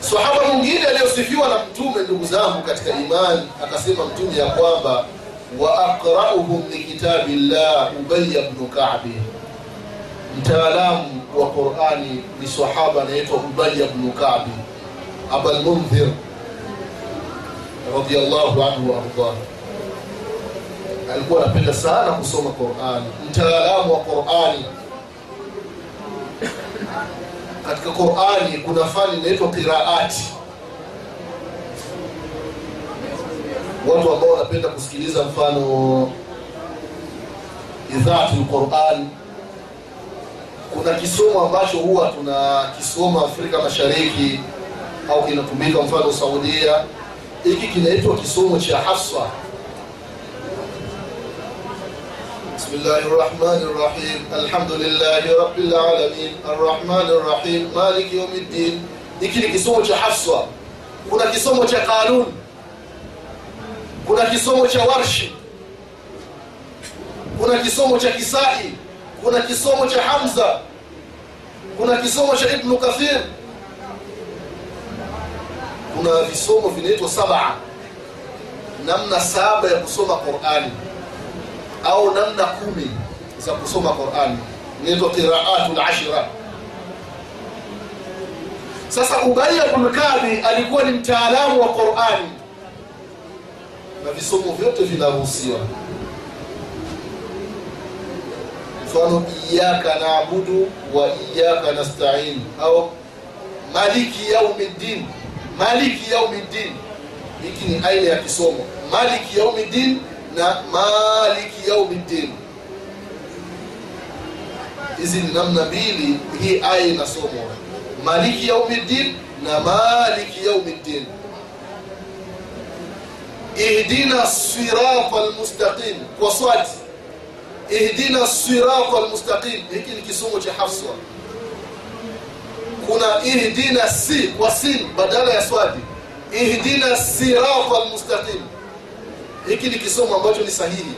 sahaba mwingine aliyosifiwa na mtume ndugu zangu katika imani akasema mtume ya kwamba wa aqrauhum likitabi llah ubaya bnu kabi mtaalamu wa qurani ni sahaba anaitwa ubaya bnu kabi abalmundhir radiallahu anhu waardah alikuwa anapenda sana kusoma qurani. Mtaalamu wa qurani katika qurani kuna fani inaitwa qiraati watu ambao wanapenda kusikiliza mfano idhaatu lquran kuna kisomo ambacho huwa tunakisoma afrika mashariki au kinatumika mfano saudia. Hiki kinaitwa kisomo cha hafsa بسم الله الرحمن الرحيم. الحمد لله رب العالمين. الرحمن الرحيم. مالك يوم الدين. نكيني كسومة حفصة. كنا كسومة قانون. كنا كسومة ورش. كنا كسومة كسائي. كنا كسومة حمزة. كنا كسومة ابن كثير. كنا كسومة في نيته سبعة. نمنا سابة يقصومة قرآني au namna kumi za kusoma Qur'an. Inaitwa qiraatu lashira sasa ubaya bnulkabi alikuwa ni mtaalamu wa qurani na visomo vyote vinaruhusiwa mfano iyaka na'budu wa iyaka nastain. Au maliki yaumiddin maliki yaumiddin hiki ni aina ya kisomo. Maliki yaumiddin na maliki yaumiddin. Hizi ni namna mbili hii aya inasomwa. Maliki yaumiddin na maliki yaumiddin. Ihdina sirata almustaqim. Kwa swati ihdina sirata almustaqim. Hiki ni kisomo cha hafsa. Kuna ihdina si kwa sin badala ya swati ihdina sirata almustaqim hiki ni kisomo ambacho ni sahihi.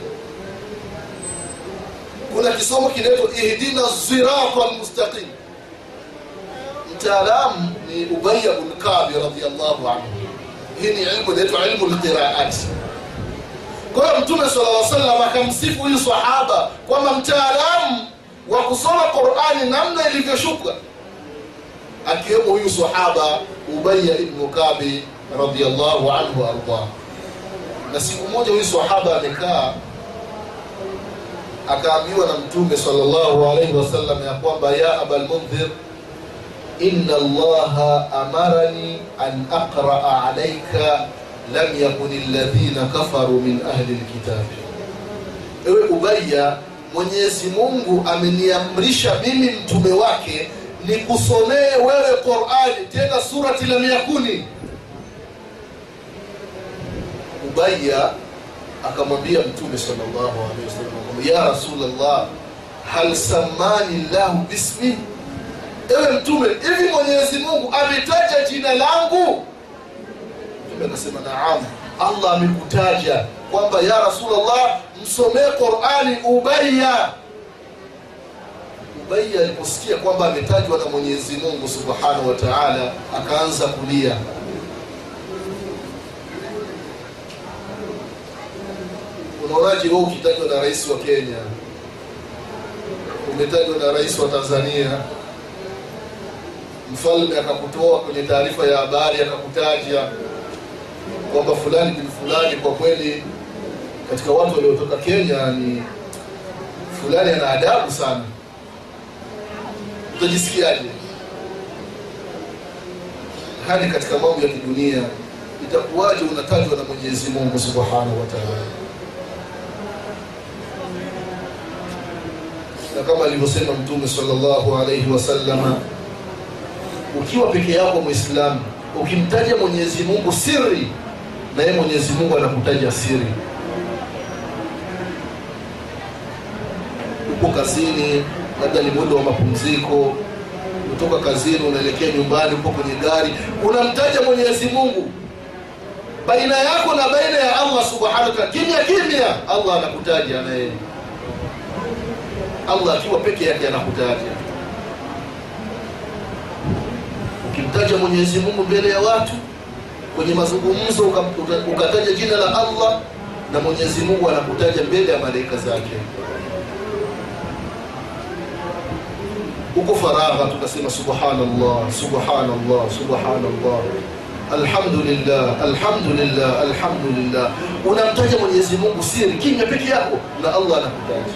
Kuna kisomo kinaitwa ihdina sirata almustaqim. Mtaalamu ni ubaya bn radiallahu anhu. Hii ni ilmu inaitwa ilmu lqiraati kwa hiyo mtume sala llah salam akamsifu huyu sahaba kwamba mtaalamu wa kusoma qurani namna ilivyoshuka. Akiwemo huyu sahaba ubaya ibnu kabi radiallahu anhu waardah na siku moja huyu sahaba amekaa akaambiwa na mtume salllahu alaihi wasallam ya kwamba ya abalmundhir inna allaha amarani an aqraa alaika lam yakun alladhina kafaru min ahli lkitabi ewe ubaya mwenyezi mungu ameniamrisha mimi mtume wake nikusomee wewe qurani tena surati lam yakuni ubaya akamwambia mtume salllahu alehi wasallam ya rasulllah hal samani llahu bismi? Ewe mtume hivi mwenyezi mungu ametaja jina langu? Mtume akasema naam allah amekutaja kwamba ya rasulllah msomee qurani ubaya ubaya aliposikia kwamba ametajwa na mwenyezi mungu subhanahu wa taala akaanza kulia unaonaje wewe ukitajwa na rais wa kenya umetajwa na rais wa tanzania mfalme akakutoa kwenye taarifa ya habari akakutaja kwamba fulani bin fulani kwa kweli katika watu waliotoka kenya ni fulani ana adabu sana. Utajisikiaje? Hadi katika mambo ya kidunia itakuwaje unatajwa na mwenyezi mungu subhanahu wa taala kama alivyosema mtume salllahu alaihi wasallama ukiwa peke yako mwislamu ukimtaja mwenyezi mungu siri na yeye mwenyezi mungu anakutaja siri. Upo kazini labda ni muda wa mapumziko kutoka kazini unaelekea nyumbani upo kwenye gari unamtaja mwenyezi mungu. Baina yako na baina ya allah subhanahu kimya kimya allah anakutaja na yeye allah akiwa peke yake anakutaja ukimtaja mwenyezi mungu mbele ya watu kwenye mazungumzo uka- uka- ukataja jina la allah na mwenyezi mungu anakutaja mbele ya malaika zake. Huko faragha tukasema subhanallah subhanallah subhanallah. Alhamdulillah alhamdulillah alhamdulillah. Unamtaja mwenyezi mungu siri kimya peke yako na allah anakutaja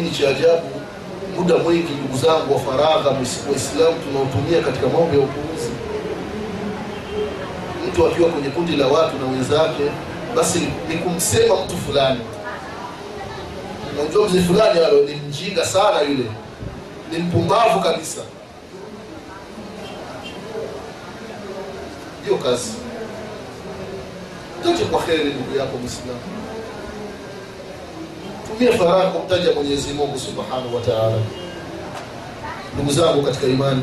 lakini cha ajabu muda mwingi ndugu zangu wa faragha waislamu tunaotumia katika mambo ya upuuzi. Mtu akiwa kwenye kundi la watu na wenzake basi ni- kumsema mtu fulani. Unajua mzee fulani alo ni mjinga sana yule. Ni mpumbavu kabisa. Hiyo kazi. Tote kwa kheri ndugu yako mwislamu tumia faragha kumtaja mwenyezi mungu subhanahu wa taala. Ndugu zangu katika imani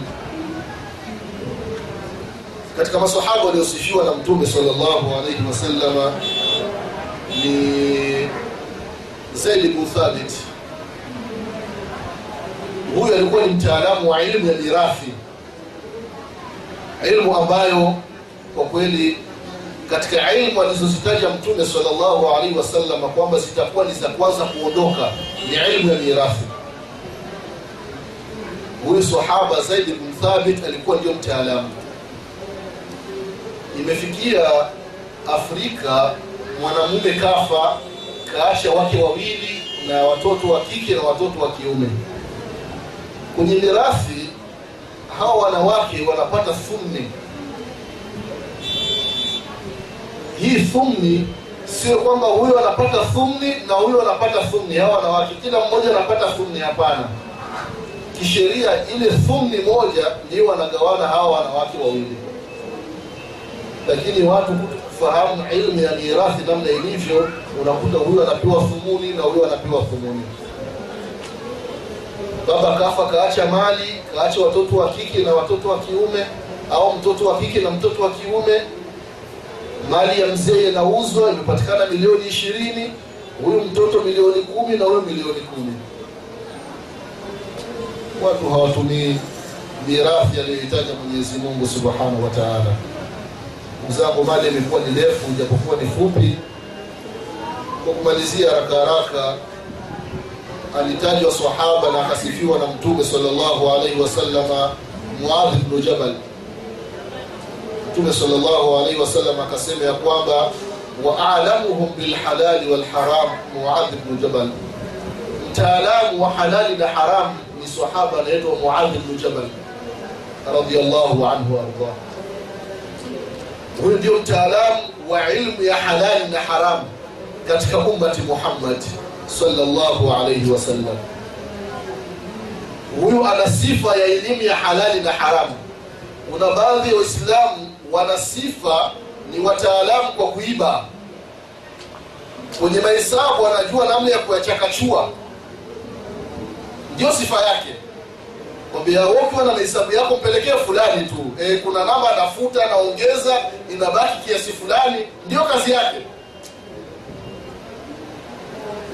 katika masahaba waliosifiwa na mtume sallallahu alaihi wasalama ni zaid bnu thabit. Huyu alikuwa ni mtaalamu wa ilmu ya mirathi ilmu ambayo kwa kweli katika ilmu alizozitaja mtume sallallahu alaihi wasallam kwamba zitakuwa ni za kwanza kuondoka ni ilmu ya mirathi. Huyu sahaba zaid bn thabit alikuwa ndio mtaalamu. Imefikia afrika mwanamume kafa kaasha wake wawili na watoto wa kike na watoto wa kiume. Kwenye mirathi hawa wanawake wanapata thumni hii thumni sio kwamba huyo anapata thumni na huyo anapata thumni hao wanawake kila mmoja anapata thumni hapana. Kisheria ile thumni moja ndio wanagawana hawa wanawake wawili. Lakini watu kufahamu ilmu ya mirathi namna ilivyo unakuta huyu anapewa thumuni na huyo anapewa thumuni baba kafa kaacha mali kaacha watoto wa kike na watoto wa kiume au mtoto wa kike na mtoto wa kiume mali ya mzee inauzwa imepatikana milioni ishirini huyu mtoto milioni kumi na huyu milioni kumi. Watu hawatumii mirathi aliyohitaja mwenyezi mungu subhanahu wa taala. Ndugu mali imekuwa ni refu japokuwa ni fupi. Kwa kumalizia haraka haraka alitajwa sahaba na akasifiwa na mtume sallallahu alaihi wasallama muadh bnu jabal mtume sallallahu alaihi wasallam akasema ya kwamba wa alamuhum bilhalali walharam muadh bnu jabal. Mtaalamu wa halali na haram ni sahaba anaitwa muadh bnu jabal radiallahu anhu waardah huyu ndio mtaalamu wa ilmu ya halali na haram katika ummati muhammad sallallahu alaihi wasallam huyu ana sifa ya elimu ya halali na haramu kuna baadhi ya waislamu wana sifa ni wataalamu kwa kuiba. Kwenye mahesabu wanajua namna ya kuyachakachua. Ndio sifa yake. Kwambia wewe ukiwa na mahesabu yako mpelekee fulani tu. E, kuna namba anafuta anaongeza inabaki kiasi fulani. Ndio kazi yake.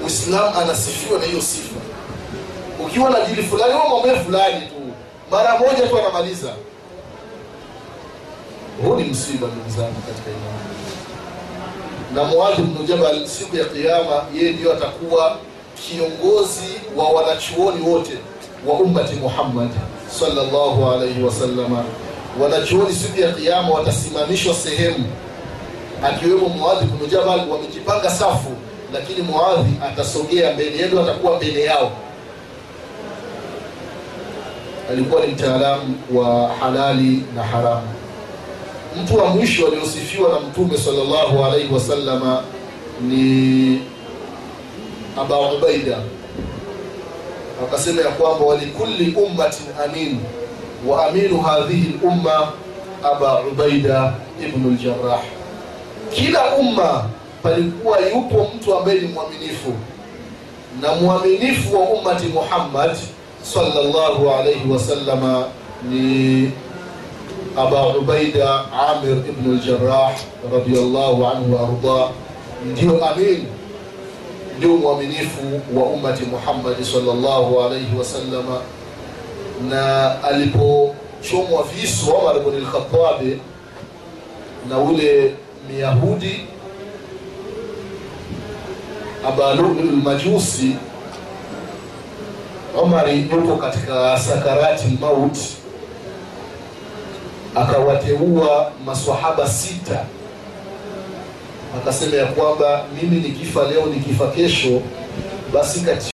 Uislamu anasifiwa na hiyo sifa. Ukiwa na jili fulani, wewe mwambie fulani tu, mara moja tu anamaliza. Huu ni msiba, ndugu zangu katika imani. Na Muadh bin siku ya Kiyama, yeye ndiyo atakuwa kiongozi wa wanachuoni wote wa ummati Muhammad sallallahu alaihi wasallama. Wanachuoni siku ya Kiyama watasimamishwa sehemu, akiwemo Muadh bin wamejipanga safu lakini Muadhi atasogea mbele, yeye atakuwa mbele yao. Alikuwa ni mtaalamu wa halali na haramu. Mtu wa mwisho aliosifiwa na Mtume sallallahu alaihi wasallama ni Aba Ubaida, akasema ya kwamba walikulli ummatin amin wa aminu hadhihi lumma Aba Ubaida ibnu ljarah, kila umma palikuwa yupo mtu ambaye ni mwaminifu na mwaminifu wa ummati Muhammad sallallahu alaihi wasallama ni Aba Ubaida Amir ibn al-Jarrah radiyallahu anhu arda, ndio amin ndio mwaminifu wa ummati Muhammad sallallahu alaihi wasallama, na alipochomwa visu Omar ibn al-Khattab na ule Myahudi Abalul Majusi, Omari yuko katika sakarati mauti, akawateua maswahaba sita. Akasema ya kwamba mimi nikifa leo nikifa kesho basi kati